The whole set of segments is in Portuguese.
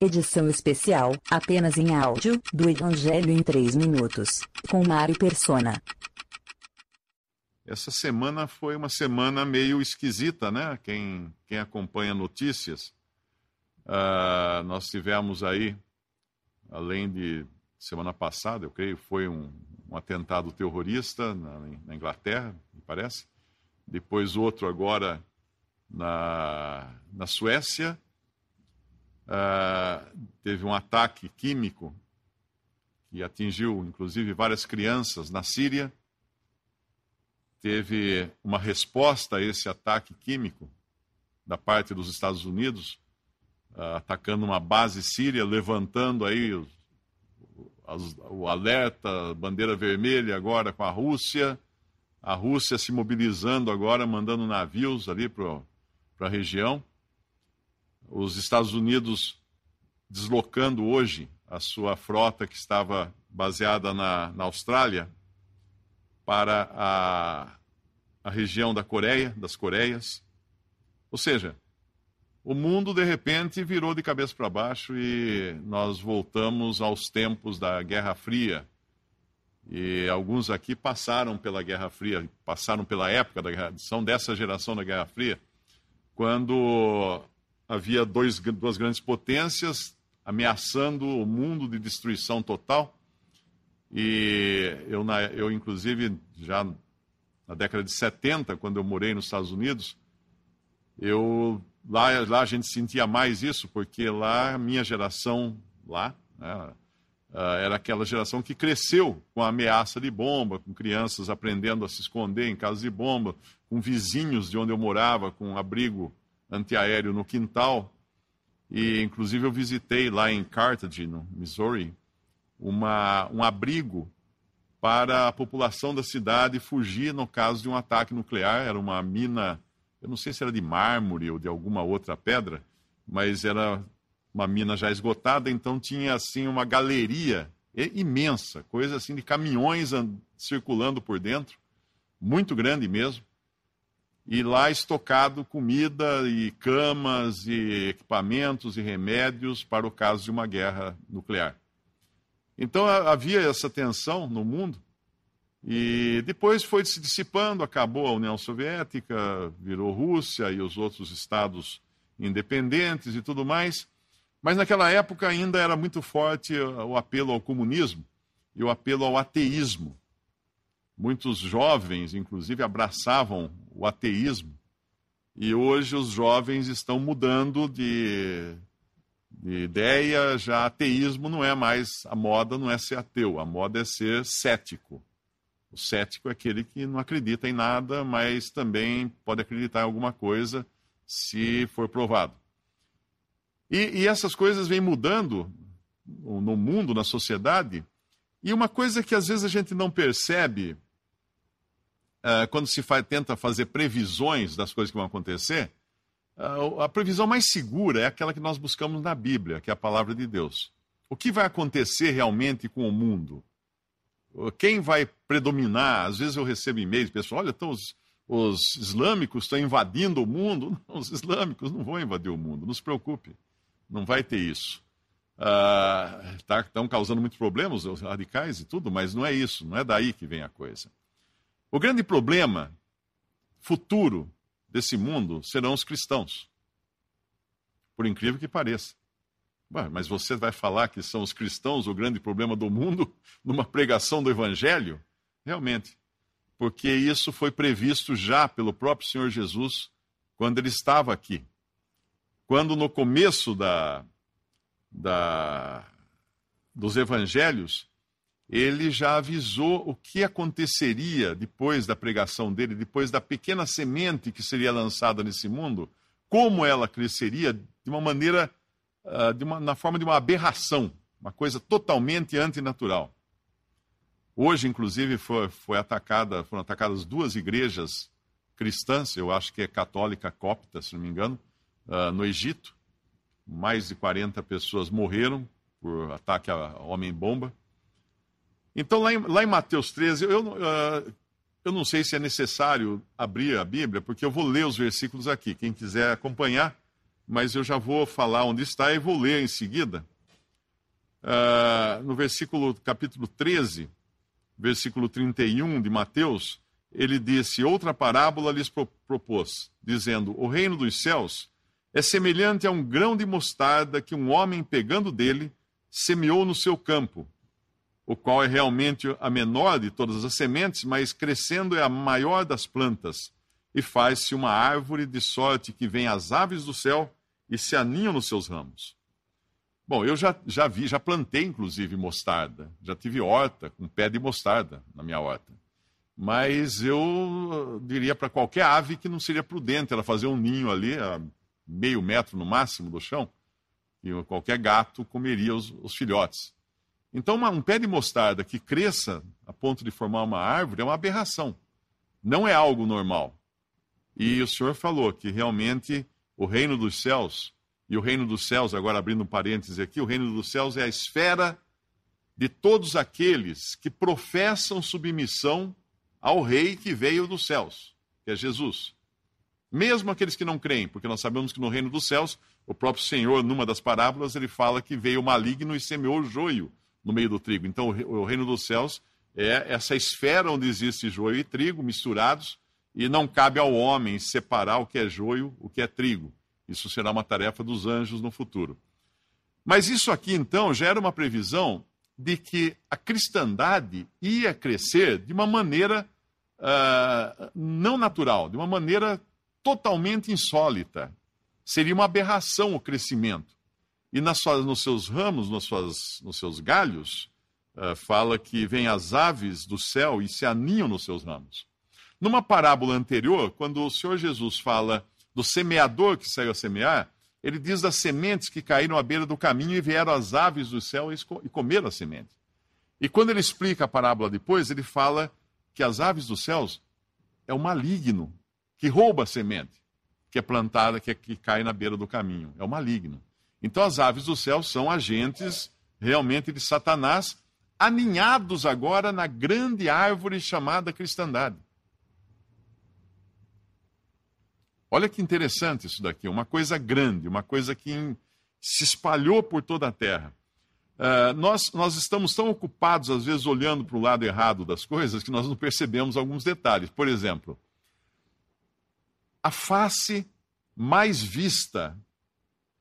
edição especial, apenas em áudio, do Evangelho em 3 minutos, com Mário Persona. Essa semana foi uma semana meio esquisita, né? Quem, quem acompanha notícias, uh, nós tivemos aí, além de semana passada, eu creio, foi um, um atentado terrorista na, na, Inglaterra, me parece. Depois outro agora na, na Suécia. Uh, teve um ataque químico que atingiu, inclusive, várias crianças na Síria. Teve uma resposta a esse ataque químico da parte dos Estados Unidos, uh, atacando uma base síria, levantando aí os, o alerta, bandeira vermelha agora com a Rússia, a Rússia se mobilizando agora, mandando navios ali para a região, os Estados Unidos deslocando hoje a sua frota que estava baseada na, na Austrália para a, a região da Coreia, das Coreias. Ou seja, o mundo de repente virou de cabeça para baixo e nós voltamos aos tempos da Guerra Fria. E alguns aqui passaram pela Guerra Fria, passaram pela época da Guerra, são dessa geração da Guerra Fria, quando havia dois, duas grandes potências ameaçando o mundo de destruição total. E eu, na, eu inclusive, já na década de 70, quando eu morei nos Estados Unidos, eu Lá, lá a gente sentia mais isso, porque lá a minha geração, lá, né, ah, era aquela geração que cresceu com a ameaça de bomba, com crianças aprendendo a se esconder em casas de bomba, com vizinhos de onde eu morava, com abrigo antiaéreo no quintal. E, inclusive, eu visitei lá em Carthage, no Missouri, uma, um abrigo para a população da cidade fugir no caso de um ataque nuclear. Era uma mina eu não sei se era de mármore ou de alguma outra pedra, mas era uma mina já esgotada, então tinha assim uma galeria imensa, coisa assim de caminhões circulando por dentro, muito grande mesmo. E lá estocado comida e camas e equipamentos e remédios para o caso de uma guerra nuclear. Então havia essa tensão no mundo e depois foi se dissipando, acabou a União Soviética, virou Rússia e os outros estados independentes e tudo mais. Mas naquela época ainda era muito forte o apelo ao comunismo e o apelo ao ateísmo. Muitos jovens, inclusive, abraçavam o ateísmo. E hoje os jovens estão mudando de, de ideia, já ateísmo não é mais a moda, não é ser ateu, a moda é ser cético. O cético é aquele que não acredita em nada, mas também pode acreditar em alguma coisa se for provado. E, e essas coisas vêm mudando no mundo, na sociedade, e uma coisa que às vezes a gente não percebe uh, quando se faz, tenta fazer previsões das coisas que vão acontecer, uh, a previsão mais segura é aquela que nós buscamos na Bíblia, que é a palavra de Deus. O que vai acontecer realmente com o mundo? Quem vai predominar? Às vezes eu recebo e-mails, pessoal, olha, então os, os islâmicos estão invadindo o mundo. Não, os islâmicos não vão invadir o mundo, não se preocupe, não vai ter isso. Uh, tá, estão causando muitos problemas, os radicais e tudo, mas não é isso, não é daí que vem a coisa. O grande problema futuro desse mundo serão os cristãos, por incrível que pareça. Mas você vai falar que são os cristãos o grande problema do mundo numa pregação do Evangelho? Realmente. Porque isso foi previsto já pelo próprio Senhor Jesus quando ele estava aqui. Quando no começo da, da, dos evangelhos, ele já avisou o que aconteceria depois da pregação dele, depois da pequena semente que seria lançada nesse mundo, como ela cresceria de uma maneira uh, de uma, na forma de uma aberração, uma coisa totalmente antinatural. Hoje, inclusive, foi, foi atacada, foram atacadas duas igrejas cristãs, eu acho que é católica copta, se não me engano, uh, no Egito. Mais de 40 pessoas morreram por ataque a homem-bomba. Então, lá em, lá em, Mateus 13, eu, uh, eu não sei se é necessário abrir a Bíblia, porque eu vou ler os versículos aqui. Quem quiser acompanhar, mas eu já vou falar onde está e vou ler em seguida. Uh, no versículo, capítulo 13, versículo 31 de Mateus, ele disse: Outra parábola lhes propôs, dizendo: O reino dos céus é semelhante a um grão de mostarda que um homem, pegando dele, semeou no seu campo, o qual é realmente a menor de todas as sementes, mas crescendo é a maior das plantas, e faz-se uma árvore de sorte que vem as aves do céu e se aninham nos seus ramos. Bom, eu já, já vi, já plantei inclusive mostarda, já tive horta com pé de mostarda na minha horta. Mas eu diria para qualquer ave que não seria prudente ela fazer um ninho ali, a meio metro no máximo do chão, e qualquer gato comeria os, os filhotes. Então, uma, um pé de mostarda que cresça a ponto de formar uma árvore é uma aberração. Não é algo normal. E o Senhor falou que realmente o reino dos céus e o reino dos céus, agora abrindo um parêntese aqui, o reino dos céus é a esfera de todos aqueles que professam submissão ao rei que veio dos céus, que é Jesus. Mesmo aqueles que não creem, porque nós sabemos que no reino dos céus, o próprio Senhor, numa das parábolas, ele fala que veio o maligno e semeou o joio no meio do trigo. Então, o reino dos céus é essa esfera onde existe joio e trigo misturados, e não cabe ao homem separar o que é joio, o que é trigo. Isso será uma tarefa dos anjos no futuro. Mas isso aqui, então, já era uma previsão de que a cristandade ia crescer de uma maneira uh, não natural, de uma maneira totalmente insólita. Seria uma aberração o crescimento. E nas suas, nos seus ramos, nos, suas, nos seus galhos, uh, fala que vêm as aves do céu e se aninham nos seus ramos. Numa parábola anterior, quando o Senhor Jesus fala do semeador que saiu a semear, ele diz das sementes que caíram à beira do caminho e vieram as aves do céu e comeram a semente. E quando ele explica a parábola depois, ele fala que as aves dos céus é o maligno que rouba a semente que é plantada, que, é, que cai na beira do caminho. É o maligno. Então as aves do céu são agentes realmente de Satanás, aninhados agora na grande árvore chamada cristandade. Olha que interessante isso daqui, uma coisa grande, uma coisa que se espalhou por toda a terra. Uh, nós, nós estamos tão ocupados, às vezes, olhando para o lado errado das coisas, que nós não percebemos alguns detalhes. Por exemplo, a face mais vista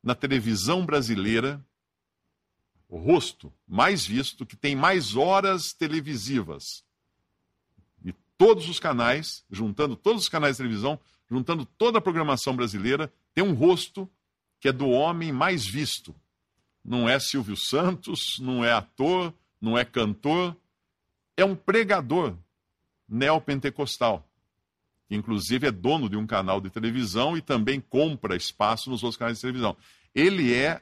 na televisão brasileira, o rosto mais visto, que tem mais horas televisivas, de todos os canais, juntando todos os canais de televisão, juntando toda a programação brasileira, tem um rosto que é do homem mais visto. Não é Silvio Santos, não é ator, não é cantor, é um pregador neopentecostal, que inclusive é dono de um canal de televisão e também compra espaço nos outros canais de televisão. Ele é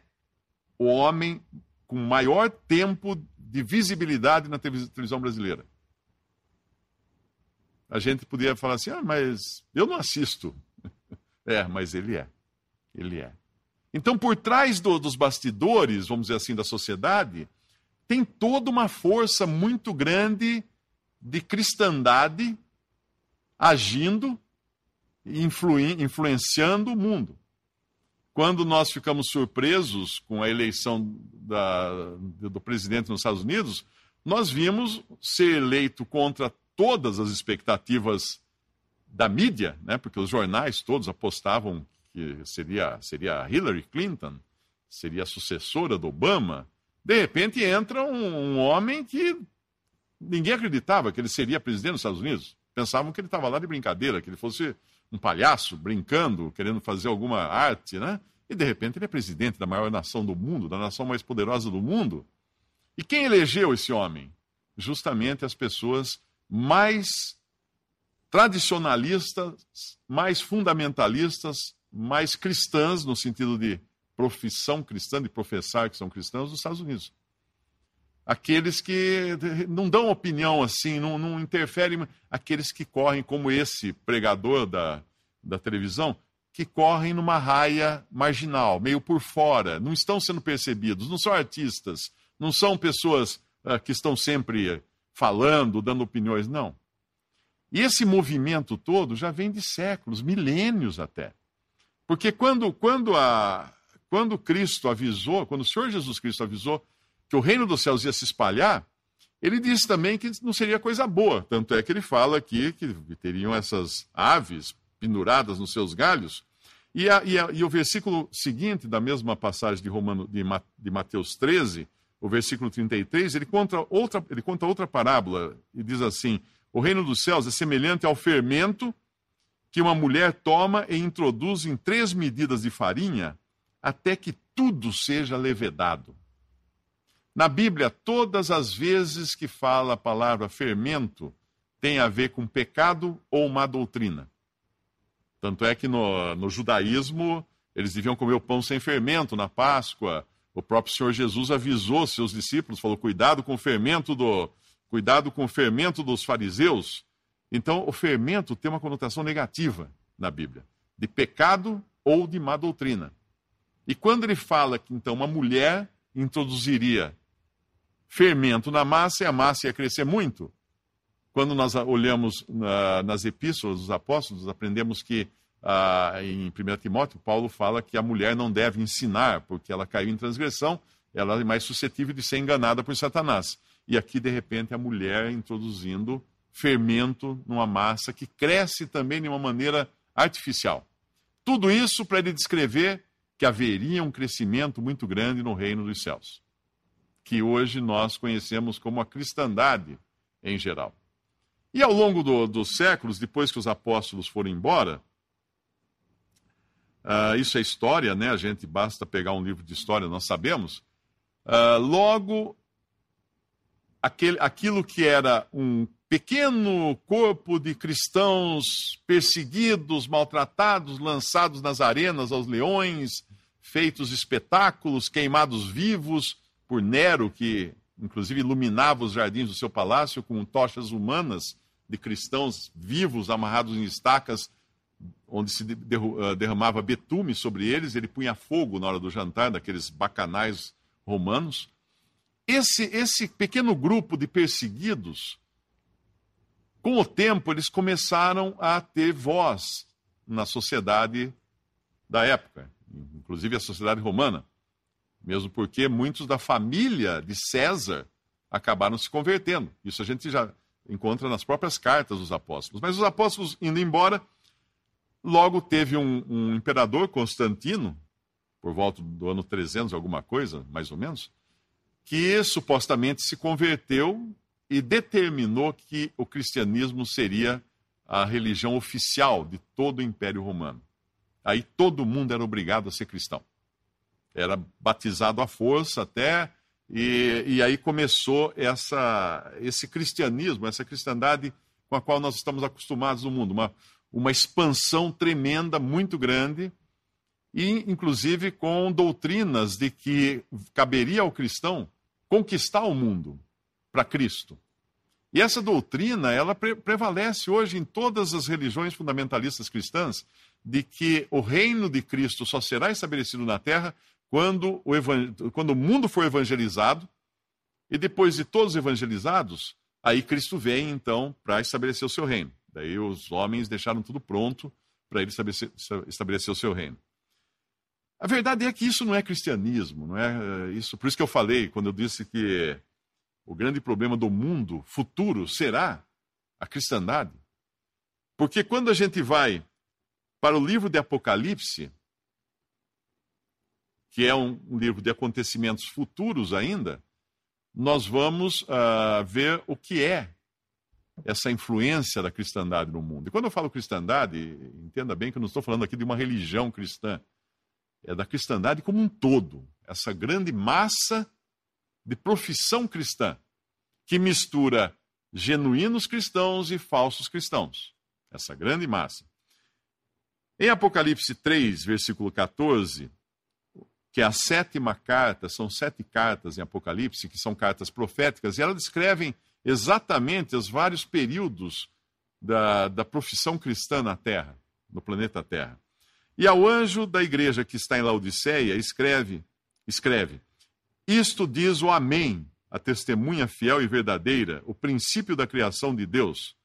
o homem com maior tempo de visibilidade na televisão brasileira a gente podia falar assim: ah, mas eu não assisto. é, mas ele é. Ele é. Então, por trás do, dos bastidores, vamos dizer assim, da sociedade, tem toda uma força muito grande de cristandade agindo e influ, influenciando o mundo. Quando nós ficamos surpresos com a eleição da, do presidente nos Estados Unidos, nós vimos ser eleito contra todas as expectativas da mídia, né? porque os jornais todos apostavam que seria, seria Hillary Clinton, seria a sucessora do Obama. De repente entra um, um homem que ninguém acreditava que ele seria presidente dos Estados Unidos. Pensavam que ele estava lá de brincadeira, que ele fosse um palhaço brincando, querendo fazer alguma arte, né? E de repente ele é presidente da maior nação do mundo, da nação mais poderosa do mundo. E quem elegeu esse homem? Justamente as pessoas mais tradicionalistas, mais fundamentalistas, mais cristãs, no sentido de profissão cristã, de professar que são cristãos, dos Estados Unidos. Aqueles que não dão opinião assim, não, não interferem, aqueles que correm, como esse pregador da, da televisão, que correm numa raia marginal, meio por fora, não estão sendo percebidos, não são artistas, não são pessoas uh, que estão sempre falando, dando opiniões, não. E esse movimento todo já vem de séculos, milênios até. Porque quando, quando, a, quando Cristo avisou, quando o Senhor Jesus Cristo avisou que o reino dos céus ia se espalhar, ele disse também que não seria coisa boa. Tanto é que ele fala aqui que teriam essas aves penduradas nos seus galhos. E, a, e, a, e o versículo seguinte da mesma passagem de, Romano, de, de Mateus 13, o versículo 33, ele conta, outra, ele conta outra parábola e diz assim: O reino dos céus é semelhante ao fermento que uma mulher toma e introduz em três medidas de farinha até que tudo seja levedado. Na Bíblia, todas as vezes que fala a palavra fermento, tem a ver com pecado ou má doutrina. Tanto é que no, no judaísmo, eles deviam comer o pão sem fermento na Páscoa. O próprio Senhor Jesus avisou seus discípulos, falou: cuidado com o fermento do, cuidado com o fermento dos fariseus. Então, o fermento tem uma conotação negativa na Bíblia, de pecado ou de má doutrina. E quando ele fala que então uma mulher introduziria fermento na massa e a massa ia crescer muito. Quando nós olhamos na, nas epístolas dos apóstolos, aprendemos que ah, em 1 Timóteo, Paulo fala que a mulher não deve ensinar, porque ela caiu em transgressão, ela é mais suscetível de ser enganada por Satanás. E aqui, de repente, a mulher introduzindo fermento numa massa que cresce também de uma maneira artificial. Tudo isso para ele descrever que haveria um crescimento muito grande no reino dos céus que hoje nós conhecemos como a cristandade em geral. E ao longo do, dos séculos, depois que os apóstolos foram embora, uh, isso é história, né? A gente basta pegar um livro de história, nós sabemos. Uh, logo, aquele, aquilo que era um pequeno corpo de cristãos perseguidos, maltratados, lançados nas arenas aos leões, feitos espetáculos, queimados vivos, por Nero, que inclusive iluminava os jardins do seu palácio com tochas humanas de cristãos vivos amarrados em estacas, onde se ah, derramava betume sobre eles, ele punha fogo na hora do jantar daqueles bacanais romanos. Esse, esse pequeno grupo de perseguidos, com o tempo, eles começaram a ter voz na sociedade da época, inclusive a sociedade romana. Mesmo porque muitos da família de César acabaram se convertendo. Isso a gente já encontra nas próprias cartas dos apóstolos. Mas os apóstolos indo embora, logo teve um, um imperador, Constantino, por volta do ano 300, alguma coisa, mais ou menos, que supostamente se converteu e determinou que o cristianismo seria a religião oficial de todo o Império Romano. Aí todo mundo era obrigado a ser cristão era batizado à força até, e, e aí começou essa, esse cristianismo, essa cristandade com a qual nós estamos acostumados no mundo, uma, uma expansão tremenda, muito grande, e inclusive com doutrinas de que caberia ao cristão conquistar o mundo para Cristo. E essa doutrina, ela pre prevalece hoje em todas as religiões fundamentalistas cristãs, de que o reino de Cristo só será estabelecido na terra quando o, quando o mundo for evangelizado, e depois de todos evangelizados, aí Cristo vem então para estabelecer o seu reino. Daí os homens deixaram tudo pronto para ele estabelecer, o seu reino. A verdade é que isso não é cristianismo, não é isso. Por isso que eu falei quando eu disse que o grande problema do mundo futuro será a cristandade. Porque quando a gente vai para o livro de Apocalipse, que é um, livro de acontecimentos futuros ainda, nós vamos uh, ver o que é essa influência da cristandade no mundo. E quando eu falo cristandade, entenda bem que eu não estou falando aqui de uma religião cristã, é da cristandade como um todo, essa grande massa de profissão cristã que mistura genuínos cristãos e falsos cristãos. Essa grande massa. Em Apocalipse 3, versículo 14, que é a sétima carta, são sete cartas em Apocalipse, que são cartas proféticas, e elas descrevem exatamente os vários períodos da, da profissão cristã na Terra, no planeta Terra. E ao anjo da igreja que está em Laodiceia, escreve, escreve: Isto diz o Amém, a testemunha fiel e verdadeira, o princípio da criação de Deus.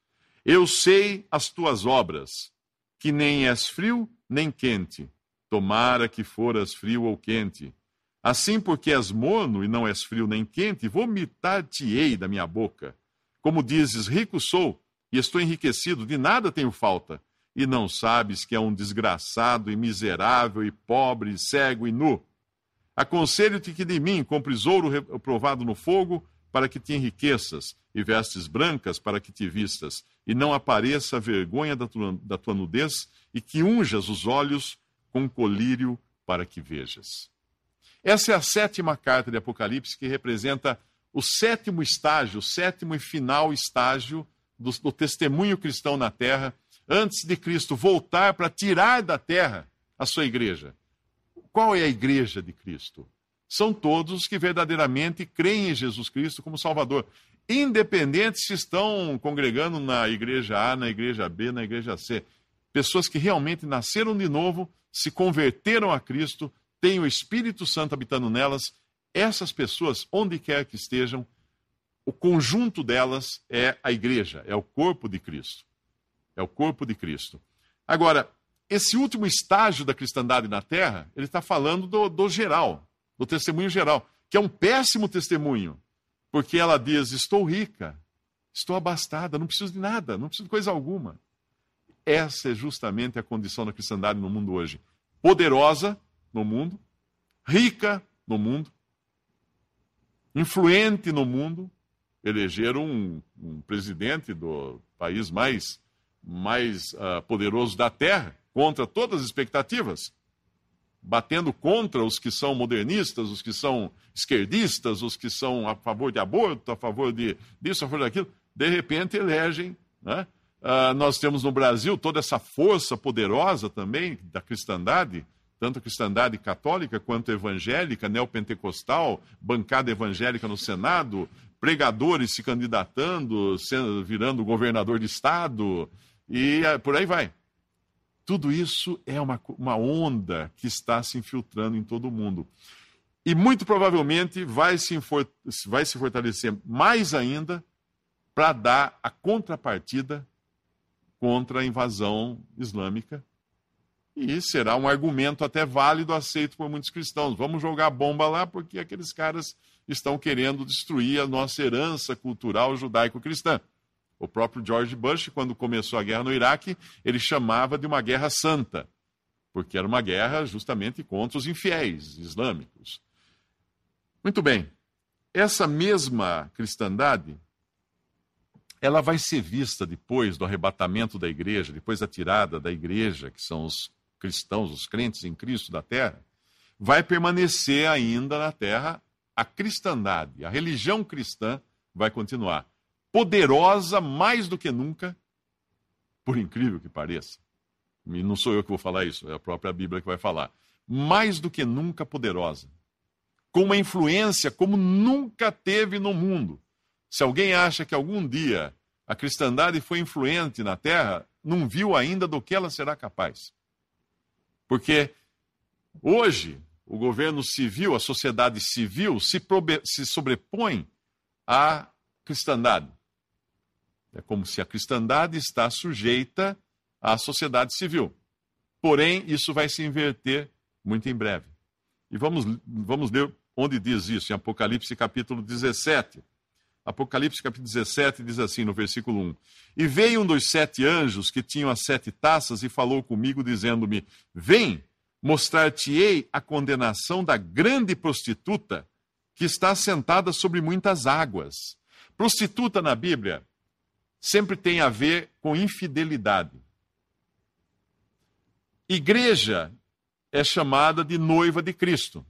Eu sei as tuas obras, que nem és frio nem quente. Tomara que foras frio ou quente. Assim, porque és morno e não és frio nem quente, vomitar-te-ei da minha boca. Como dizes, rico sou e estou enriquecido, de nada tenho falta, e não sabes que é um desgraçado e miserável e pobre, e cego e nu. Aconselho-te que de mim compres ouro provado no fogo, para que te enriqueças, e vestes brancas para que te vistas, e não apareça a vergonha da tua, da tua nudez, e que unjas os olhos com colírio para que vejas. Essa é a sétima carta de Apocalipse que representa o sétimo estágio, o sétimo e final estágio do, do testemunho cristão na terra, antes de Cristo voltar para tirar da terra a sua igreja. Qual é a igreja de Cristo? São todos os que verdadeiramente creem em Jesus Cristo como Salvador, independente se estão congregando na igreja A, na igreja B, na igreja C. Pessoas que realmente nasceram de novo, se converteram a Cristo, têm o Espírito Santo habitando nelas. Essas pessoas, onde quer que estejam, o conjunto delas é a igreja, é o corpo de Cristo. É o corpo de Cristo. Agora, esse último estágio da cristandade na terra, ele está falando do, do geral, do testemunho geral, que é um péssimo testemunho, porque ela diz: Estou rica, estou abastada, não preciso de nada, não preciso de coisa alguma. Essa é justamente a condição da cristandade no mundo hoje. Poderosa no mundo, rica no mundo, influente no mundo, elegeram um, um presidente do país mais, mais uh, poderoso da Terra, contra todas as expectativas, batendo contra os que são modernistas, os que são esquerdistas, os que são a favor de aborto, a favor de disso, a favor daquilo, de repente elegem. Né? Uh, nós temos no Brasil toda essa força poderosa também da cristandade, tanto a cristandade católica quanto evangélica, neopentecostal, bancada evangélica no Senado, pregadores se candidatando, sendo, virando governador de estado, e uh, por aí vai. Tudo isso é uma, uma onda que está se infiltrando em todo o mundo. E muito provavelmente vai se, vai se fortalecer mais ainda para dar a contrapartida contra a invasão islâmica. E será um argumento até válido, aceito por muitos cristãos. Vamos jogar bomba lá porque aqueles caras estão querendo destruir a nossa herança cultural judaico-cristã. O próprio George Bush, quando começou a guerra no Iraque, ele chamava de uma guerra santa, porque era uma guerra justamente contra os infiéis islâmicos. Muito bem, essa mesma cristandade, ela vai ser vista depois do arrebatamento da igreja, depois da tirada da igreja, que são os cristãos, os crentes em Cristo da terra, vai permanecer ainda na terra a cristandade, a religião cristã vai continuar poderosa mais do que nunca, por incrível que pareça. E não sou eu que vou falar isso, é a própria Bíblia que vai falar. Mais do que nunca poderosa. Com uma influência como nunca teve no mundo. Se alguém acha que algum dia a cristandade foi influente na terra, não viu ainda do que ela será capaz. Porque hoje o governo civil, a sociedade civil, se, se sobrepõe à cristandade. É como se a cristandade está sujeita à sociedade civil. Porém, isso vai se inverter muito em breve. E vamos, vamos ler onde diz isso, em Apocalipse capítulo 17. Apocalipse capítulo 17 diz assim no versículo 1: E veio um dos sete anjos que tinham as sete taças e falou comigo, dizendo-me: Vem, mostrar-te-ei a condenação da grande prostituta que está sentada sobre muitas águas. Prostituta na Bíblia sempre tem a ver com infidelidade. Igreja é chamada de noiva de Cristo.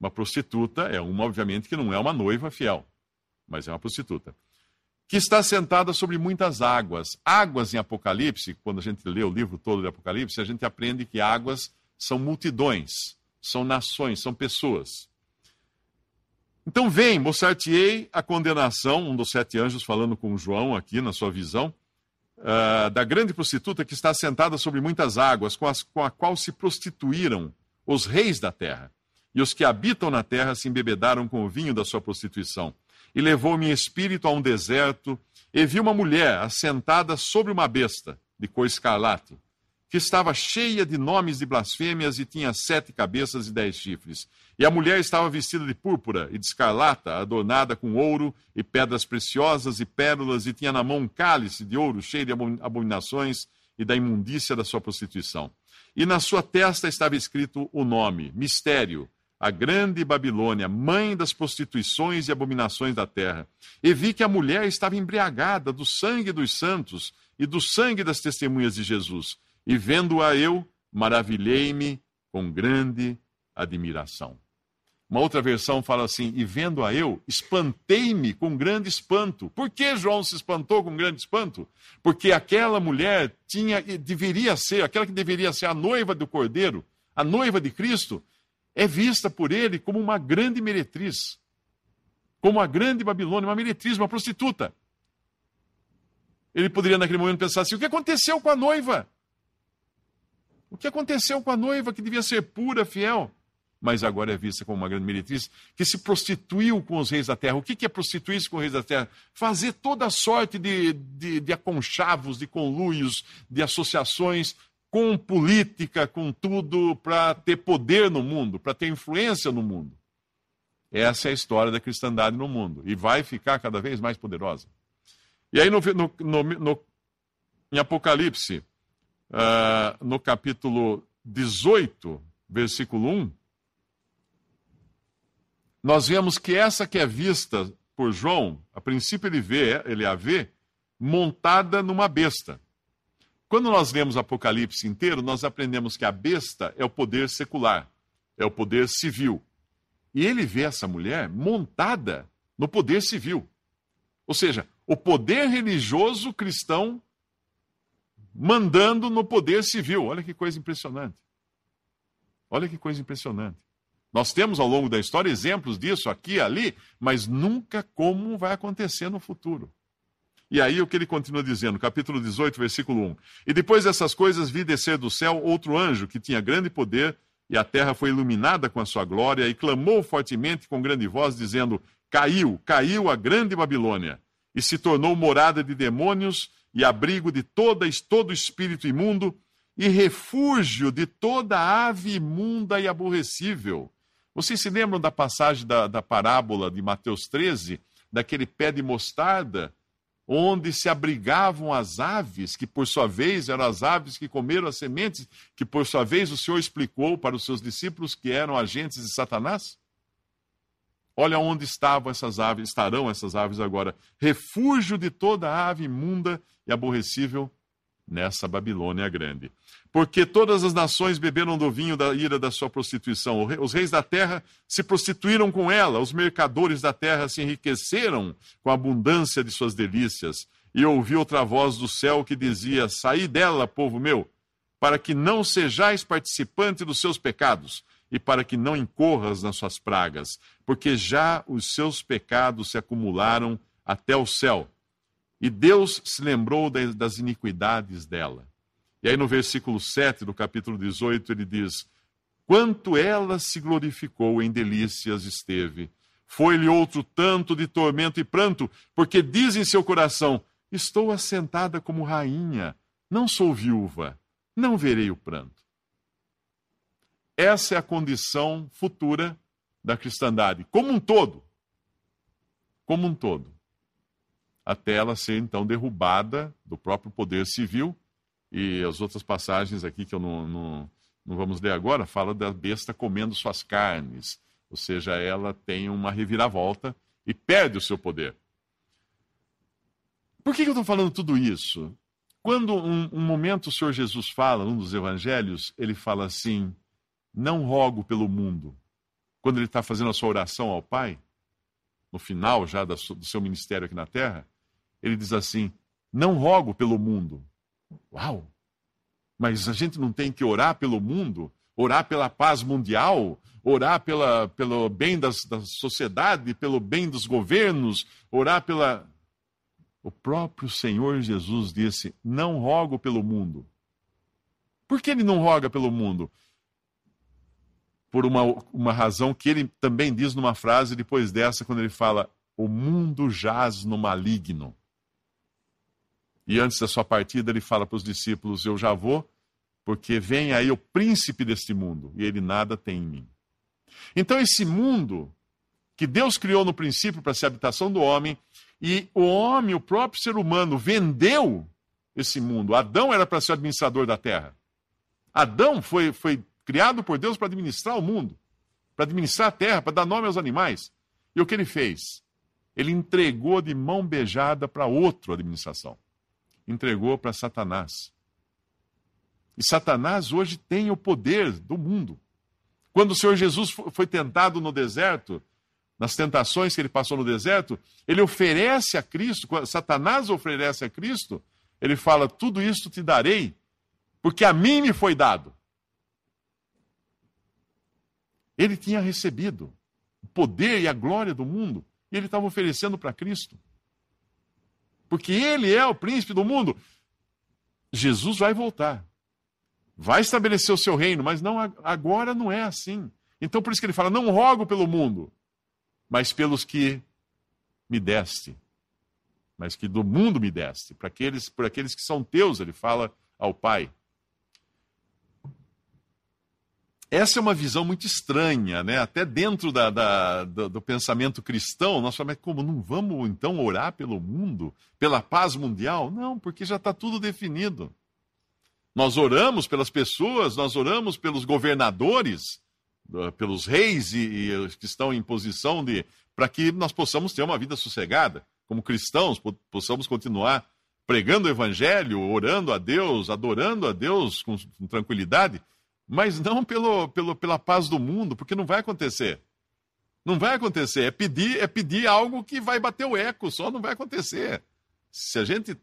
Uma prostituta é uma, obviamente, que não é uma noiva fiel, mas é uma prostituta. Que está sentada sobre muitas águas. Águas em Apocalipse, quando a gente lê o livro todo de Apocalipse, a gente aprende que águas são multidões, são nações, são pessoas. Então vem, mostrar-te-ei a condenação, um dos sete anjos falando com João aqui na sua visão, uh, da grande prostituta que está sentada sobre muitas águas, com, as, com a qual se prostituíram os reis da terra. E os que habitam na terra se embebedaram com o vinho da sua prostituição. E levou-me espírito a um deserto, e vi uma mulher assentada sobre uma besta, de cor escarlate, que estava cheia de nomes de blasfêmias e tinha sete cabeças e dez chifres. E a mulher estava vestida de púrpura e de escarlata, adornada com ouro e pedras preciosas e pérolas, e tinha na mão um cálice de ouro cheio de abominações e da imundícia da sua prostituição. E na sua testa estava escrito o nome: Mistério, a grande Babilônia, mãe das prostituições e abominações da terra. E vi que a mulher estava embriagada do sangue dos santos e do sangue das testemunhas de Jesus e vendo-a eu, maravilhei-me com grande admiração. Uma outra versão fala assim: e vendo-a eu, espantei-me com grande espanto. Por que João se espantou com grande espanto? Porque aquela mulher tinha, deveria ser, aquela que deveria ser a noiva do Cordeiro, a noiva de Cristo, é vista por ele como uma grande meretriz, como a grande Babilônia, uma meretriz, uma prostituta. Ele poderia naquele momento pensar assim: o que aconteceu com a noiva? O que aconteceu com a noiva que devia ser pura, fiel? Mas agora é vista como uma grande meretriz que se prostituiu com os reis da terra. O que é prostituir-se com os reis da terra? Fazer toda sorte de, de, de aconchavos, de conluios, de associações com política, com tudo, para ter poder no mundo, para ter influência no mundo. Essa é a história da cristandade no mundo. E vai ficar cada vez mais poderosa. E aí, no, no, no, em Apocalipse, uh, no capítulo 18, versículo 1, nós vemos que essa que é vista por João, a princípio ele vê, ele a vê montada numa besta. Quando nós lemos Apocalipse inteiro, nós aprendemos que a besta é o poder secular, é o poder civil. E ele vê essa mulher montada no poder civil. Ou seja, o poder religioso cristão mandando no poder civil. Olha que coisa impressionante. Olha que coisa impressionante. Nós temos ao longo da história exemplos disso aqui e ali, mas nunca como vai acontecer no futuro. E aí o que ele continua dizendo, capítulo 18, versículo 1. E depois dessas coisas vi descer do céu outro anjo que tinha grande poder, e a terra foi iluminada com a sua glória, e clamou fortemente com grande voz, dizendo: Caiu, caiu a grande Babilônia, e se tornou morada de demônios e abrigo de toda, todo espírito imundo e refúgio de toda ave imunda e aborrecível. Vocês se lembram da passagem da, da parábola de Mateus 13, daquele pé de mostarda, onde se abrigavam as aves, que por sua vez eram as aves que comeram as sementes, que por sua vez o Senhor explicou para os seus discípulos que eram agentes de Satanás? Olha onde estavam essas aves, estarão essas aves agora. Refúgio de toda ave imunda e aborrecível nessa Babilônia grande. Porque todas as nações beberam do vinho da ira da sua prostituição. Os reis da terra se prostituíram com ela, os mercadores da terra se enriqueceram com a abundância de suas delícias. E ouvi outra voz do céu que dizia: Saí dela, povo meu, para que não sejais participante dos seus pecados e para que não incorras nas suas pragas, porque já os seus pecados se acumularam até o céu. E Deus se lembrou das iniquidades dela. E aí no versículo 7 do capítulo 18 ele diz: Quanto ela se glorificou em delícias esteve, foi-lhe outro tanto de tormento e pranto, porque diz em seu coração: Estou assentada como rainha, não sou viúva, não verei o pranto. Essa é a condição futura da cristandade, como um todo. Como um todo. Até ela ser então derrubada do próprio poder civil. E as outras passagens aqui que eu não, não, não vamos ler agora, fala da besta comendo suas carnes. Ou seja, ela tem uma reviravolta e perde o seu poder. Por que eu estou falando tudo isso? Quando um, um momento o Senhor Jesus fala, num dos evangelhos, ele fala assim: não rogo pelo mundo. Quando ele está fazendo a sua oração ao Pai, no final já do seu ministério aqui na terra, ele diz assim: Não rogo pelo mundo. Uau! Mas a gente não tem que orar pelo mundo, orar pela paz mundial, orar pela, pelo bem das, da sociedade, pelo bem dos governos, orar pela. O próprio Senhor Jesus disse: Não rogo pelo mundo. Por que ele não roga pelo mundo? por uma, uma razão que ele também diz numa frase depois dessa, quando ele fala: O mundo jaz no maligno. E antes da sua partida, ele fala para os discípulos: Eu já vou porque vem aí o príncipe deste mundo e ele nada tem em mim. Então, esse mundo que Deus criou no princípio para ser habitação do homem, e o homem, o próprio ser humano, vendeu esse mundo. Adão era para ser administrador da terra. Adão foi, foi criado por Deus para administrar o mundo, para administrar a terra, para dar nome aos animais. E o que ele fez? Ele entregou de mão beijada para outra administração. Entregou para Satanás. E Satanás hoje tem o poder do mundo. Quando o Senhor Jesus foi tentado no deserto, nas tentações que ele passou no deserto, ele oferece a Cristo, Satanás oferece a Cristo, ele fala: Tudo isto te darei, porque a mim me foi dado. Ele tinha recebido o poder e a glória do mundo, e ele estava oferecendo para Cristo. Porque ele é o príncipe do mundo. Jesus vai voltar. Vai estabelecer o seu reino, mas não agora não é assim. Então por isso que ele fala: "Não rogo pelo mundo, mas pelos que me deste, mas que do mundo me deste, para aqueles, por aqueles que são teus", ele fala ao Pai. Essa é uma visão muito estranha, né? Até dentro da, da, do, do, pensamento cristão, nós falamos, como não vamos então orar pelo mundo, pela paz mundial? Não, porque já está tudo definido. Nós oramos pelas pessoas, nós oramos pelos governadores, pelos reis e, e que estão em posição de. para que nós possamos ter uma vida sossegada, como cristãos, possamos continuar pregando o evangelho, orando a Deus, adorando a Deus com, com tranquilidade mas não pelo, pelo, pela paz do mundo, porque não vai acontecer. Não vai acontecer. É pedir, é pedir algo que vai bater o eco, só não vai acontecer. Se a gente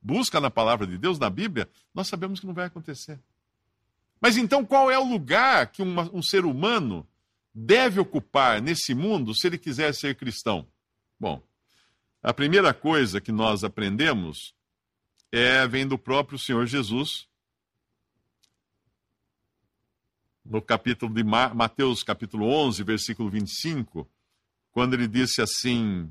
busca na palavra de Deus, na Bíblia, nós sabemos que não vai acontecer. Mas então, qual é o lugar que uma, um ser humano deve ocupar nesse mundo se ele quiser ser cristão? Bom, a primeira coisa que nós aprendemos é vem do próprio Senhor Jesus, no capítulo de Mateus, capítulo 11, versículo 25, quando ele disse assim,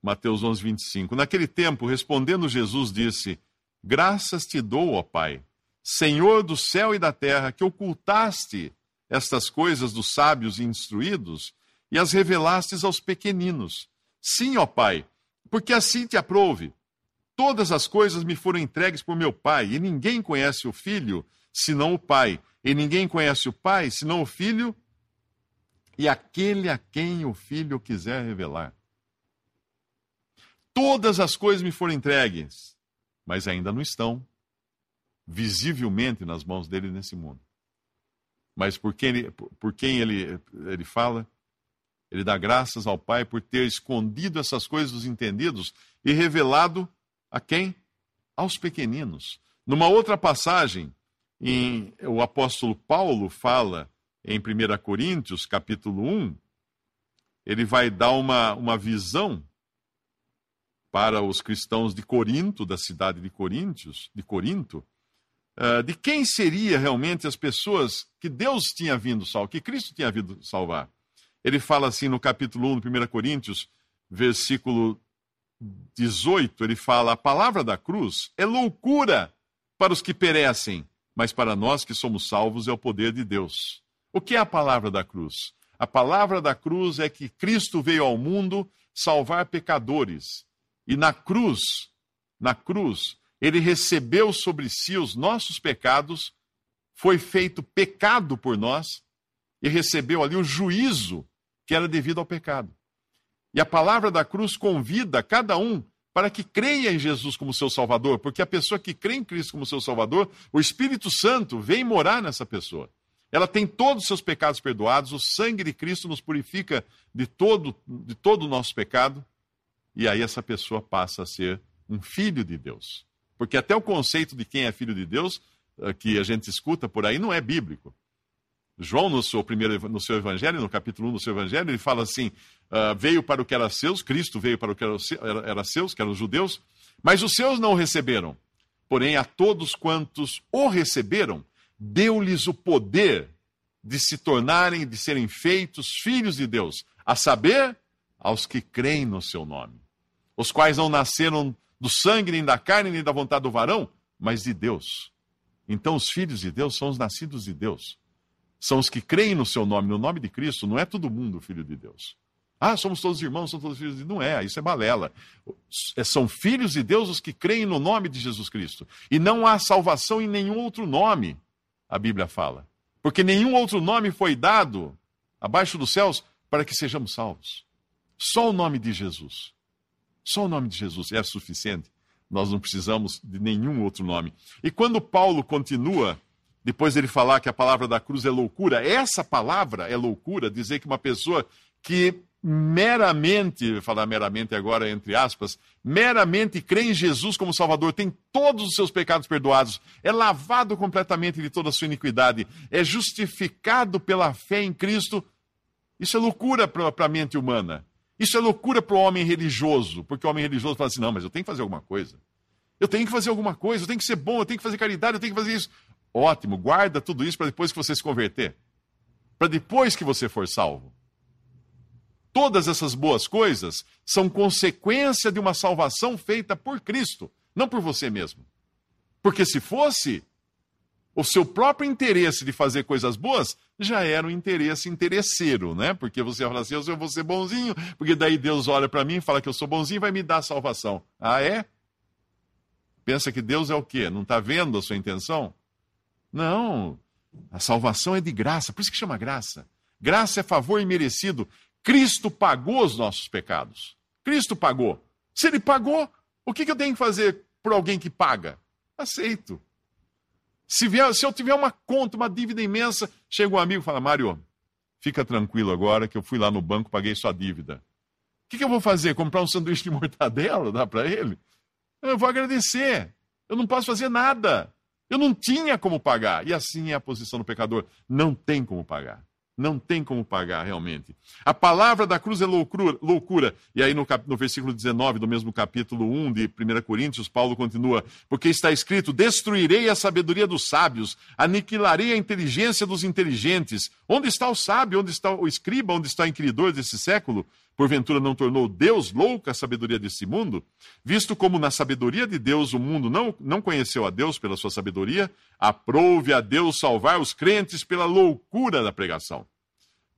Mateus 11, 25, naquele tempo, respondendo Jesus, disse, graças te dou, ó Pai, Senhor do céu e da terra, que ocultaste estas coisas dos sábios e instruídos e as revelastes aos pequeninos. Sim, ó Pai, porque assim te aprouve. Todas as coisas me foram entregues por meu Pai, e ninguém conhece o Filho senão o Pai. E ninguém conhece o Pai senão o Filho e aquele a quem o Filho quiser revelar. Todas as coisas me foram entregues, mas ainda não estão visivelmente nas mãos dele nesse mundo. Mas por quem ele, por quem ele, ele fala, ele dá graças ao Pai por ter escondido essas coisas dos entendidos e revelado a quem? Aos pequeninos. Numa outra passagem, em, o apóstolo Paulo fala em 1 Coríntios, capítulo 1, ele vai dar uma, uma visão para os cristãos de Corinto, da cidade de Coríntios, de Corinto, uh, de quem seria realmente as pessoas que Deus tinha vindo salvar, que Cristo tinha vindo salvar. Ele fala assim no capítulo 1 de 1 Coríntios, versículo 18, ele fala: A palavra da cruz é loucura para os que perecem, mas para nós que somos salvos é o poder de Deus. O que é a palavra da cruz? A palavra da cruz é que Cristo veio ao mundo salvar pecadores. E na cruz, na cruz, ele recebeu sobre si os nossos pecados, foi feito pecado por nós e recebeu ali o juízo que era devido ao pecado. E a palavra da cruz convida cada um para que creia em Jesus como seu Salvador, porque a pessoa que crê em Cristo como seu Salvador, o Espírito Santo vem morar nessa pessoa. Ela tem todos os seus pecados perdoados, o sangue de Cristo nos purifica de todo, de todo o nosso pecado, e aí essa pessoa passa a ser um filho de Deus. Porque até o conceito de quem é filho de Deus, eh, que a gente escuta por aí, não é bíblico. João, no seu primeiro no seu evangelho, no capítulo 1 do seu evangelho, ele fala assim: uh, veio para o que era seus, Cristo veio para o que era, era seus, que eram os judeus, mas os seus não o receberam. Porém, a todos quantos o receberam, deu-lhes o poder de se tornarem, de serem feitos filhos de Deus, a saber, aos que creem no seu nome, os quais não nasceram do sangue, nem da carne, nem da vontade do varão, mas de Deus. Então, os filhos de Deus são os nascidos de Deus. São os que creem no seu nome, no nome de Cristo. Não é todo mundo filho de Deus. Ah, somos todos irmãos, somos todos filhos de Deus. Não é, isso é balela. É, são filhos de Deus os que creem no nome de Jesus Cristo. E não há salvação em nenhum outro nome, a Bíblia fala. Porque nenhum outro nome foi dado abaixo dos céus para que sejamos salvos. Só o nome de Jesus. Só o nome de Jesus é suficiente. Nós não precisamos de nenhum outro nome. E quando Paulo continua, depois dele falar que a palavra da cruz é loucura, essa palavra é loucura, dizer que uma pessoa que meramente, falar meramente agora entre aspas, meramente crê em Jesus como Salvador, tem todos os seus pecados perdoados, é lavado completamente de toda a sua iniquidade, é justificado pela fé em Cristo. Isso é loucura para a mente humana. Isso é loucura para o homem religioso, porque o homem religioso fala assim: não, mas eu tenho que fazer alguma coisa. Eu tenho que fazer alguma coisa, eu tenho que ser bom, eu tenho que fazer caridade, eu tenho que fazer isso. Ótimo, guarda tudo isso para depois que você se converter. Para depois que você for salvo. Todas essas boas coisas são consequência de uma salvação feita por Cristo, não por você mesmo. Porque se fosse, o seu próprio interesse de fazer coisas boas já era um interesse interesseiro, né? Porque você fala assim, eu vou ser bonzinho, porque daí Deus olha para mim e fala que eu sou bonzinho e vai me dar salvação. Ah, é? Pensa que Deus é o quê? Não está vendo a sua intenção? Não. A salvação é de graça, por isso que chama graça. Graça é favor imerecido. Cristo pagou os nossos pecados. Cristo pagou. Se ele pagou, o que, eu tenho que fazer por alguém que paga? Aceito. Se, vier, se eu tiver uma conta, uma dívida imensa, chega um amigo e fala: Mário, fica tranquilo agora que eu fui lá no banco, paguei sua dívida. O que eu vou fazer? Comprar um sanduíche de mortadela? Dá para ele? Eu vou agradecer. Eu não posso fazer nada. Eu não tinha como pagar. E assim é a posição do pecador. Não tem como pagar. Não tem como pagar realmente. A palavra da cruz é loucura. loucura. E aí, no, cap... no, versículo 19 do mesmo capítulo 1 de 1 Coríntios, Paulo continua: Porque está escrito: Destruirei a sabedoria dos sábios, aniquilarei a inteligência dos inteligentes. Onde está o sábio? Onde está o escriba? Onde está o inquiridor desse século? Porventura não tornou Deus louca a sabedoria desse mundo? Visto como na sabedoria de Deus o mundo não, não conheceu a Deus pela sua sabedoria, aprove a Deus salvar os crentes pela loucura da pregação.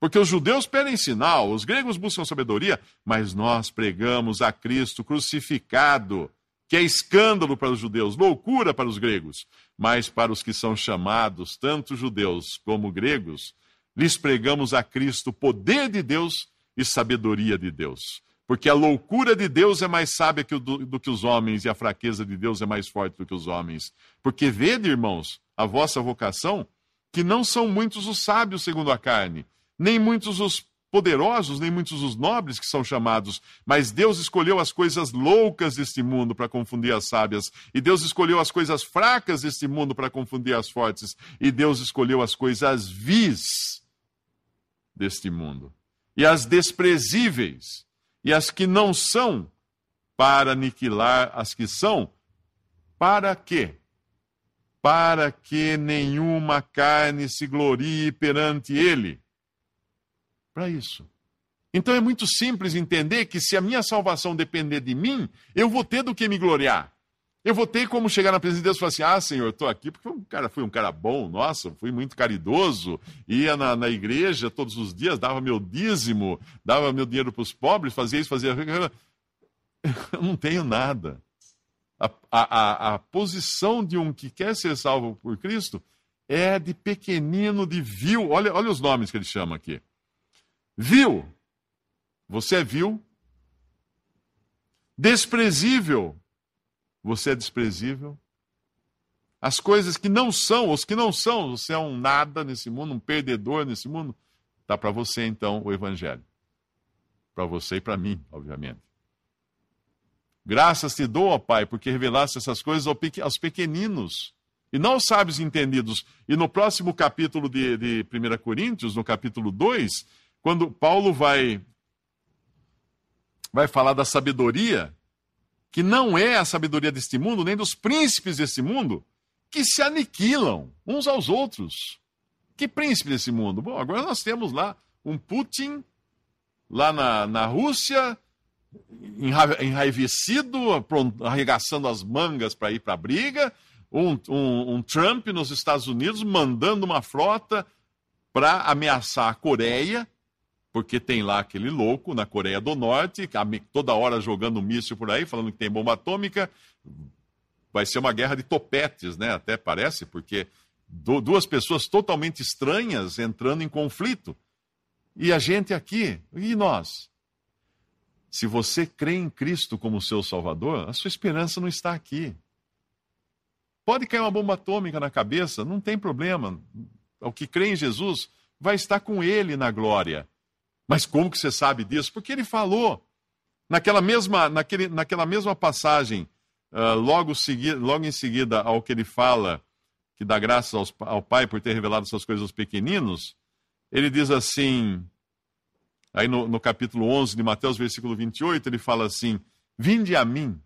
Porque os judeus pedem sinal, os gregos buscam sabedoria, mas nós pregamos a Cristo crucificado, que é escândalo para os judeus, loucura para os gregos. Mas para os que são chamados, tanto judeus como gregos, lhes pregamos a Cristo, poder de Deus e sabedoria de Deus. Porque a loucura de Deus é mais sábia que do, do, que os homens, e a fraqueza de Deus é mais forte do que os homens. Porque vede, irmãos, a vossa vocação, que não são muitos os sábios segundo a carne, nem muitos os poderosos, nem muitos os nobres que são chamados, mas Deus escolheu as coisas loucas deste mundo para confundir as sábias, e Deus escolheu as coisas fracas deste mundo para confundir as fortes, e Deus escolheu as coisas vis deste mundo e as desprezíveis, e as que não são, para aniquilar as que são. Para quê? Para que nenhuma carne se glorie perante ele. Para isso. Então é muito simples entender que se a minha salvação depender de mim, eu vou ter do que me gloriar. Eu vou ter como chegar na presença de Deus e falar assim: ah, Senhor, estou aqui porque um cara, fui um cara bom, nossa, fui muito caridoso, ia na, na igreja todos os dias, dava meu dízimo, dava meu dinheiro para os pobres, fazia isso, fazia. Eu não tenho nada. A, a, a, posição de um que quer ser salvo por Cristo é de pequenino, de vil. Olha, olha os nomes que ele chama aqui: vil, você é vil, desprezível você é desprezível. As coisas que não são, os que não são, você é um nada nesse mundo, um perdedor nesse mundo, está para você então o Evangelho. Para você e para mim, obviamente. Graças te dou, ó Pai, porque revelaste essas coisas aos pequeninos e não aos sábios entendidos. E no próximo capítulo de, de 1 Coríntios, no capítulo 2, quando Paulo vai, vai falar da sabedoria, que não é a sabedoria deste mundo, nem dos príncipes deste mundo, que se aniquilam uns aos outros. Que príncipe desse mundo? Bom, agora nós temos lá um Putin, lá na, na Rússia, enraivecido, arregaçando as mangas para ir para a briga. um, um, um Trump nos Estados Unidos mandando uma frota para ameaçar a Coreia, porque tem lá aquele louco na Coreia do Norte, toda hora jogando míssil por aí, falando que tem bomba atômica. Vai ser uma guerra de topetes, né? Até parece, porque duas pessoas totalmente estranhas entrando em conflito. E a gente aqui, e nós? Se você crê em Cristo como seu Salvador, a sua esperança não está aqui. Pode cair uma bomba atômica na cabeça, não tem problema. O que crê em Jesus vai estar com ele na glória. Mas como que você sabe disso? Porque ele falou. Naquela mesma, naquele, naquela mesma passagem, uh, logo, segui, logo em seguida ao que ele fala, que dá graças aos, ao Pai por ter revelado essas coisas aos pequeninos, ele diz assim, aí no, no capítulo 11 de Mateus, versículo 28, ele fala assim: Vinde a mim,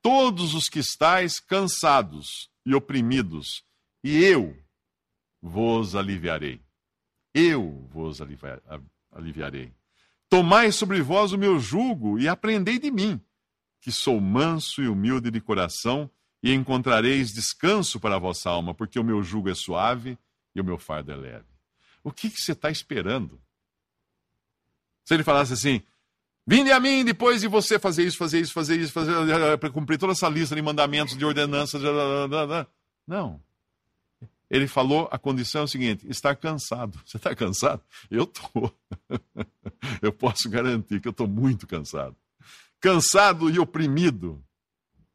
todos os que estáis cansados e oprimidos, e eu vos aliviarei. Eu vos aliviarei. Tomai sobre vós o meu jugo e aprendei de mim, que sou manso e humilde de coração, e encontrareis descanso para a vossa alma, porque o meu jugo é suave e o meu fardo é leve. O que, que você está esperando? Se ele falasse assim, Vinde a mim depois de você fazer isso, fazer isso, fazer isso, fazer para cumprir toda essa lista de mandamentos, de ordenanças. Não. Ele falou a condição é o seguinte: estar cansado. Você está cansado? Eu estou. Eu posso garantir que eu estou muito cansado. Cansado e oprimido.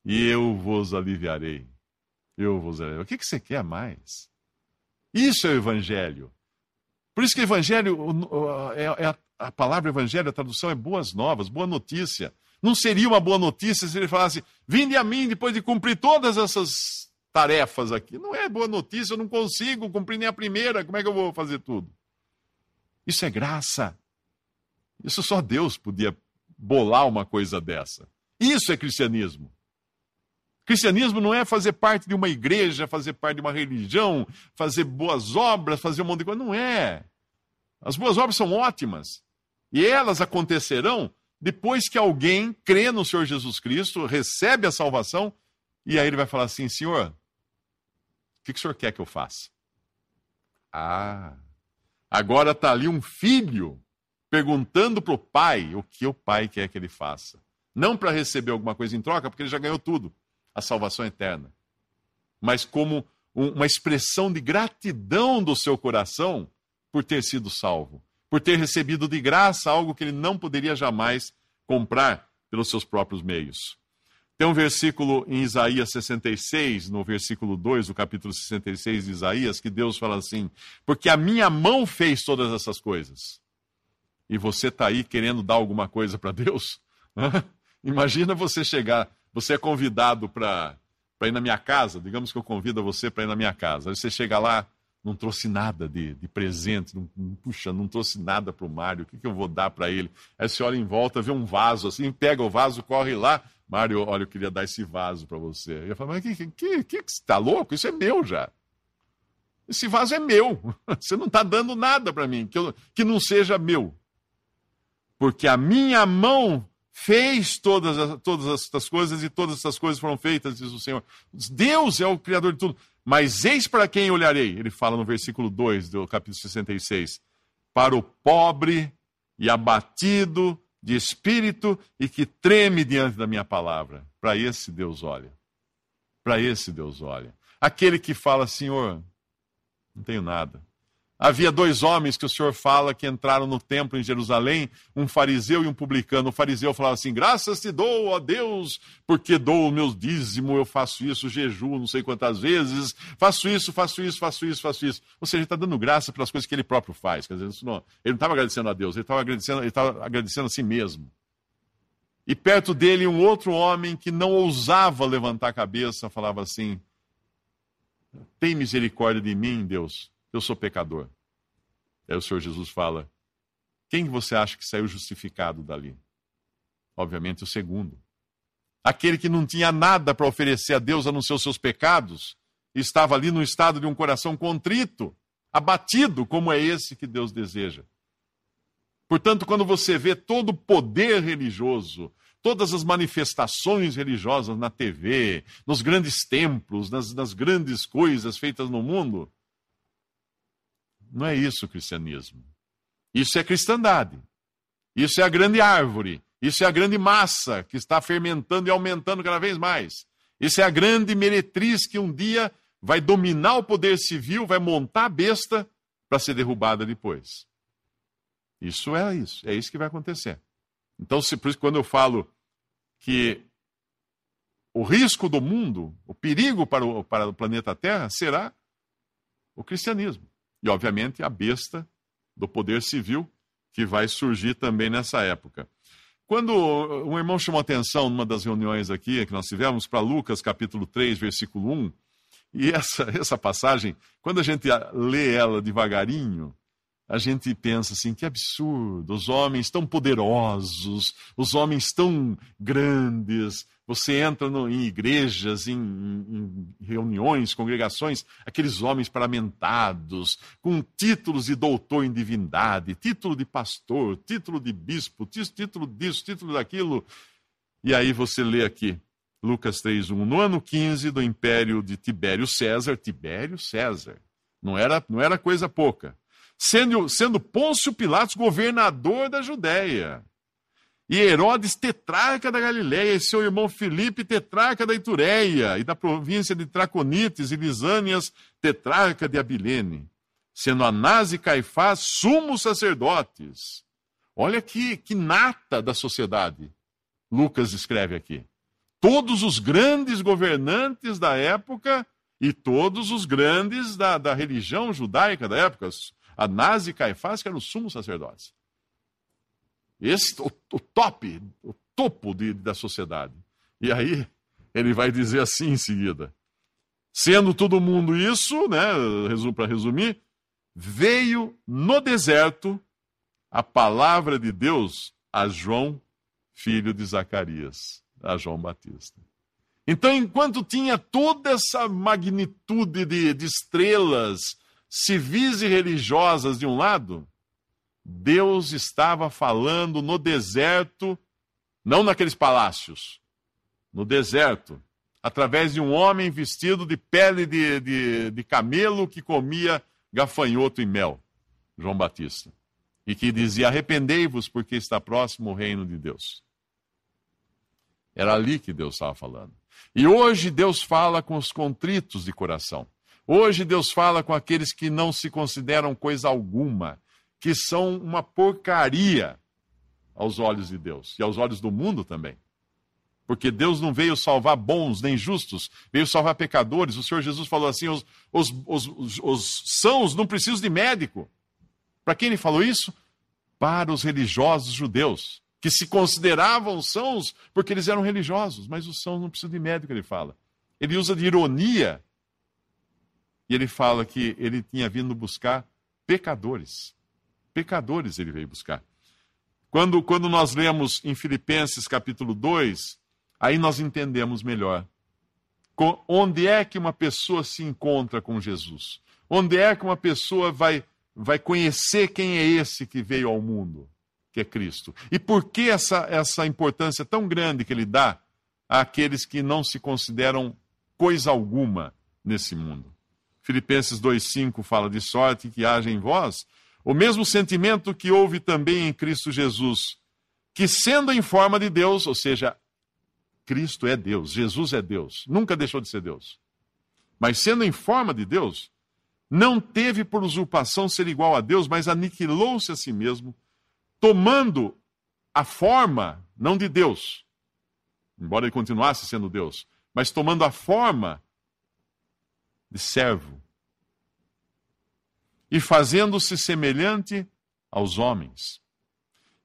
E eu vos aliviarei. Eu vos aliviarei. O que, você quer mais? Isso é o Evangelho. Por isso que o Evangelho é, é, a palavra evangelho, a tradução é boas novas, boa notícia. Não seria uma boa notícia se ele falasse: vinde a mim depois de cumprir todas essas tarefas aqui. Não é boa notícia, eu não consigo cumprir nem a primeira, como é que eu vou fazer tudo? Isso é graça. Isso só Deus podia bolar uma coisa dessa. Isso é cristianismo. Cristianismo não é fazer parte de uma igreja, fazer parte de uma religião, fazer boas obras, fazer um monte de coisa. Não é. As boas obras são ótimas. E elas acontecerão depois que alguém crê no Senhor Jesus Cristo, recebe a salvação, e aí ele vai falar assim: Senhor, o que, que o senhor quer que eu faça? Ah, agora está ali um filho perguntando para o pai o que o pai quer que ele faça. Não para receber alguma coisa em troca, porque ele já ganhou tudo a salvação eterna mas como uma expressão de gratidão do seu coração por ter sido salvo por ter recebido de graça algo que ele não poderia jamais comprar pelos seus próprios meios. Tem um versículo em Isaías 66, no versículo 2 do capítulo 66 de Isaías, que Deus fala assim: Porque a minha mão fez todas essas coisas. E você está aí querendo dar alguma coisa para Deus? Imagina você chegar, você é convidado para ir na minha casa, digamos que eu convido você para ir na minha casa. Aí você chega lá, não trouxe nada de, de presente, não, puxa, não trouxe nada para o Mário, o que, que eu vou dar para ele? Aí você olha em volta, vê um vaso assim, pega o vaso, corre lá, Mário, olha, eu queria dar esse vaso para você. Eu falo, mas que, que, que, que você está louco? Isso é meu já. Esse vaso é meu. Você não está dando nada para mim que, eu, que não seja meu. Porque a minha mão fez todas, todas estas coisas e todas essas coisas foram feitas, diz o Senhor. Deus é o Criador de tudo. Mas eis para quem olharei, ele fala no versículo 2 do capítulo 66, para o pobre e abatido de espírito e que treme diante da minha palavra. Para esse Deus olha. Para esse Deus olha. Aquele que fala, Senhor, não tenho nada, Havia dois homens que o Senhor fala que entraram no templo em Jerusalém, um fariseu e um publicano. O fariseu falava assim: Graças te dou, ó Deus, porque dou o meu dízimo, eu faço isso, jejuo não sei quantas vezes, faço isso, faço isso, faço isso, faço isso. Ou seja, ele está dando graça pelas coisas que ele próprio faz. Quer dizer, não, ele não estava agradecendo a Deus, ele estava agradecendo, ele estava agradecendo a si mesmo. E perto dele um outro homem que não ousava levantar a cabeça, falava assim: Tem misericórdia de mim, Deus eu sou pecador. Aí o Senhor Jesus fala: quem você acha que saiu justificado dali? Obviamente o segundo. Aquele que não tinha nada para oferecer a Deus a não ser os seus pecados, estava ali no estado de um coração contrito, abatido, como é esse que Deus deseja. Portanto, quando você vê todo o poder religioso, todas as manifestações religiosas na TV, nos grandes templos, nas, nas grandes coisas feitas no mundo. Não é isso o cristianismo. Isso é cristandade. Isso é a grande árvore. Isso é a grande massa que está fermentando e aumentando cada vez mais. Isso é a grande meretriz que um dia vai dominar o poder civil, vai montar a besta para ser derrubada depois. Isso é isso, é isso que vai acontecer. Então, se, por isso, quando eu falo que o risco do mundo, o perigo para o, para o planeta Terra será o cristianismo. E, obviamente, a besta do poder civil que vai surgir também nessa época. Quando um irmão chamou atenção numa das reuniões aqui que nós tivemos para Lucas capítulo 3, versículo 1, e essa, essa passagem, quando a gente lê ela devagarinho, a gente pensa assim: que absurdo, os homens tão poderosos, os homens tão grandes. Você entra no, em igrejas, em, em, reuniões, congregações, aqueles homens parlamentados, com títulos de doutor em divindade, título de pastor, título de bispo, título disso, título daquilo. E aí você lê aqui, Lucas 3:1, no ano 15 do império de Tibério César, Tibério César, não era, não era coisa pouca sendo, sendo Pôncio Pilatos governador da Judéia. E Herodes, tetrarca da Galiléia, e seu irmão Filipe, tetrarca da Itureia, e da província de Traconites e Lisânias, tetrarca de Abilene, sendo Anás e Caifás sumos sacerdotes. Olha que, que nata da sociedade, Lucas escreve aqui. Todos os grandes governantes da época e todos os grandes da, da religião judaica da época, Anás e Caifás, que eram os sumos sacerdotes. Esse, o, o top, o topo de, da sociedade. E aí, ele vai dizer assim em seguida: sendo todo mundo isso, né, para resumir, veio no deserto a palavra de Deus a João, filho de Zacarias, a João Batista. Então, enquanto tinha toda essa magnitude de, de estrelas, civis e religiosas de um lado, Deus estava falando no deserto, não naqueles palácios, no deserto, através de um homem vestido de pele de, de, de camelo que comia gafanhoto e mel, João Batista, e que dizia: Arrependei-vos, porque está próximo o reino de Deus. Era ali que Deus estava falando. E hoje Deus fala com os contritos de coração. Hoje Deus fala com aqueles que não se consideram coisa alguma, que são uma porcaria aos olhos de Deus e aos olhos do mundo também. Porque Deus não veio salvar bons nem justos, veio salvar pecadores. O Senhor Jesus falou assim: os, os, os, os sãos não precisam de médico. Para quem ele falou isso? Para os religiosos judeus, que se consideravam sãos porque eles eram religiosos, mas os sãos não precisam de médico, ele fala. Ele usa de ironia e ele fala que ele tinha vindo buscar pecadores. Pecadores ele veio buscar. Quando, quando nós lemos em Filipenses capítulo 2, aí nós entendemos melhor. Onde é que uma pessoa se encontra com Jesus? Onde é que uma pessoa vai, vai conhecer quem é esse que veio ao mundo, que é Cristo? E por que essa, essa importância tão grande que ele dá àqueles que não se consideram coisa alguma nesse mundo? Filipenses 2,5 fala de sorte que haja em vós o mesmo sentimento que houve também em Cristo Jesus, que sendo em forma de Deus, ou seja, Cristo é Deus, Jesus é Deus, nunca deixou de ser Deus. Mas sendo em forma de Deus, não teve por usurpação ser igual a Deus, mas aniquilou-se a si mesmo, tomando a forma, não de Deus, embora ele continuasse sendo Deus, mas tomando a forma de servo. E fazendo-se semelhante aos homens.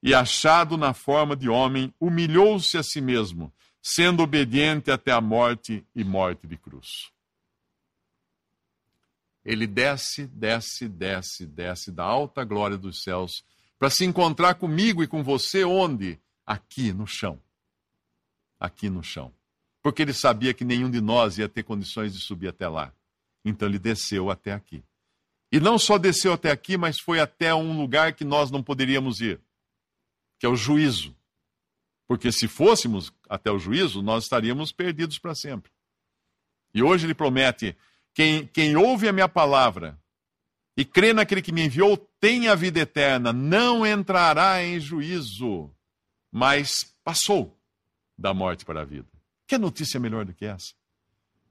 E achado na forma de homem, humilhou-se a si mesmo, sendo obediente até a morte e morte de cruz. Ele desce, desce, desce, desce da alta glória dos céus para se encontrar comigo e com você onde? Aqui no chão. Aqui no chão. Porque ele sabia que nenhum de nós ia ter condições de subir até lá. Então ele desceu até aqui. E não só desceu até aqui, mas foi até um lugar que nós não poderíamos ir, que é o juízo. Porque se fôssemos até o juízo, nós estaríamos perdidos para sempre. E hoje ele promete: quem, quem ouve a minha palavra e crê naquele que me enviou tem a vida eterna, não entrará em juízo, mas passou da morte para a vida. Que notícia melhor do que essa?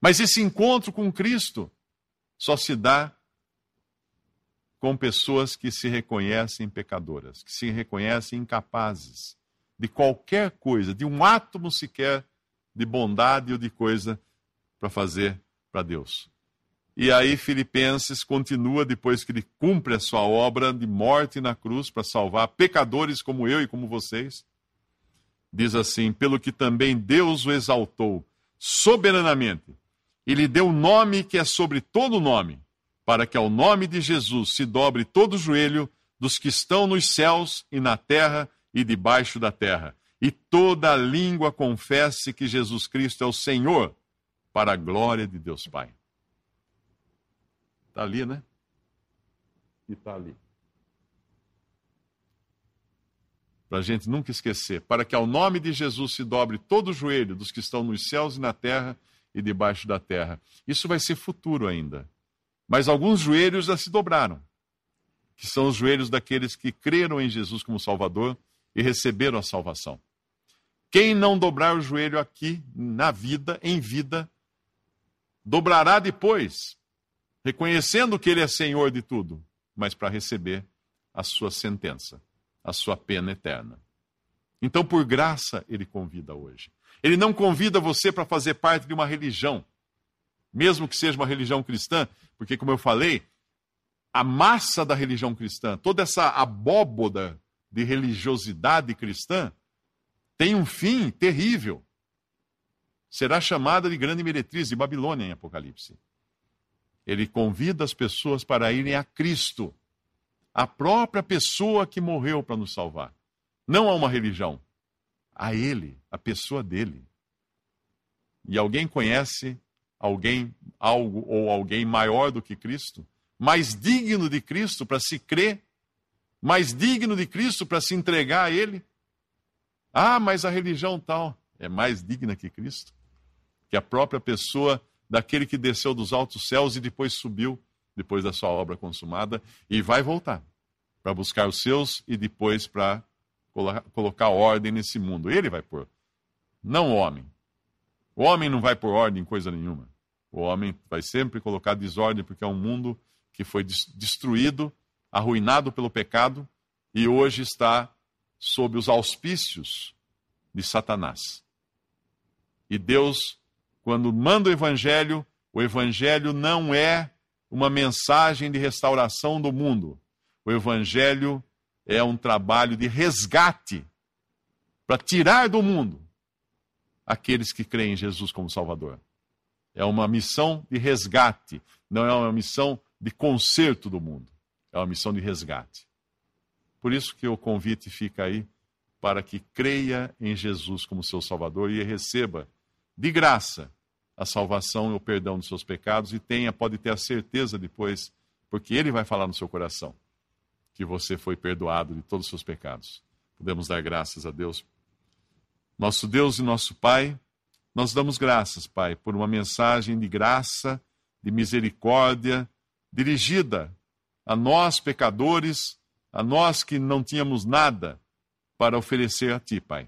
Mas esse encontro com Cristo só se dá com pessoas que se reconhecem pecadoras, que se reconhecem incapazes de qualquer coisa, de um átomo sequer de bondade ou de coisa para fazer para Deus. E aí Filipenses continua depois que ele cumpre a sua obra de morte na cruz para salvar pecadores como eu e como vocês. Diz assim: "Pelo que também Deus o exaltou soberanamente e lhe deu o nome que é sobre todo nome, para que ao nome de Jesus se dobre todo o joelho dos que estão nos céus e na terra e debaixo da terra, e toda língua confesse que Jesus Cristo é o Senhor, para a glória de Deus Pai. Está ali, né? E está ali. Para a gente nunca esquecer, para que ao nome de Jesus se dobre todo o joelho dos que estão nos céus e na terra e debaixo da terra. Isso vai ser futuro ainda. Mas alguns joelhos já se dobraram, que são os joelhos daqueles que creram em Jesus como Salvador e receberam a salvação. Quem não dobrar o joelho aqui, na vida, em vida, dobrará depois, reconhecendo que Ele é Senhor de tudo, mas para receber a sua sentença, a sua pena eterna. Então, por graça, Ele convida hoje. Ele não convida você para fazer parte de uma religião, mesmo que seja uma religião cristã, porque, como eu falei, a massa da religião cristã, toda essa abóboda de religiosidade cristã, tem um fim terrível. Será chamada de grande meretriz de Babilônia em Apocalipse. Ele convida as pessoas para irem a Cristo, a própria pessoa que morreu para nos salvar. Não a uma religião, a Ele, a pessoa dele. E alguém conhece alguém, algo ou alguém maior do que Cristo? Mais digno de Cristo para se crer? Mais digno de Cristo para se entregar a Ele? Ah, mas a religião tal é mais digna que Cristo? Que a própria pessoa daquele que desceu dos altos céus e depois subiu, depois da sua obra consumada, e vai voltar para buscar os seus e depois para colocar ordem nesse mundo. Ele vai pôr, não o homem. O homem não vai pôr ordem em coisa nenhuma. O homem vai sempre colocar desordem, porque é um mundo que foi destruído, arruinado pelo pecado e hoje está sob os auspícios de Satanás. E Deus, quando manda o evangelho, o evangelho não é uma mensagem de restauração do mundo. O evangelho é um trabalho de resgate para tirar do mundo aqueles que creem em Jesus como Salvador. É uma missão de resgate, não é uma missão de conserto do mundo. É uma missão de resgate. Por isso que o convite fica aí para que creia em Jesus como seu Salvador e receba de graça a salvação e o perdão dos seus pecados e tenha, pode ter a certeza depois, porque ele vai falar no seu coração que você foi perdoado de todos os seus pecados. Podemos dar graças a Deus. Nosso Deus e nosso Pai, nós damos graças, Pai, por uma mensagem de graça, de misericórdia, dirigida a nós, pecadores, a nós que não tínhamos nada para oferecer a Ti, Pai.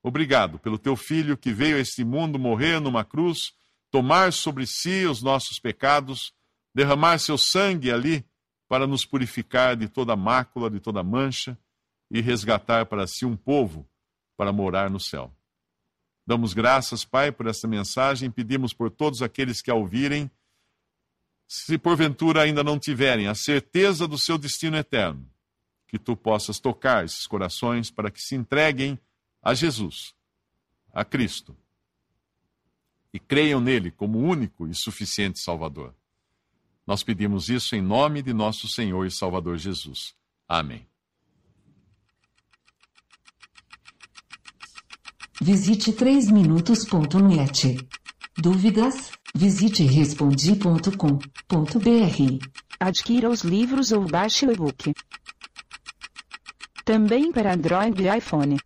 Obrigado pelo Teu Filho que veio a este mundo morrer numa cruz, tomar sobre si os nossos pecados, derramar seu sangue ali para nos purificar de toda mácula, de toda mancha e resgatar para si um povo para morar no céu. Damos graças, Pai, por esta mensagem, pedimos por todos aqueles que a ouvirem, se porventura ainda não tiverem a certeza do seu destino eterno, que tu possas tocar esses corações para que se entreguem a Jesus, a Cristo, e creiam nele como único e suficiente Salvador. Nós pedimos isso em nome de nosso Senhor e Salvador Jesus. Amém. Visite 3minutos.net. Dúvidas? Visite respondi.com.br. Adquira os livros ou baixe o e-book. Também para Android e iPhone.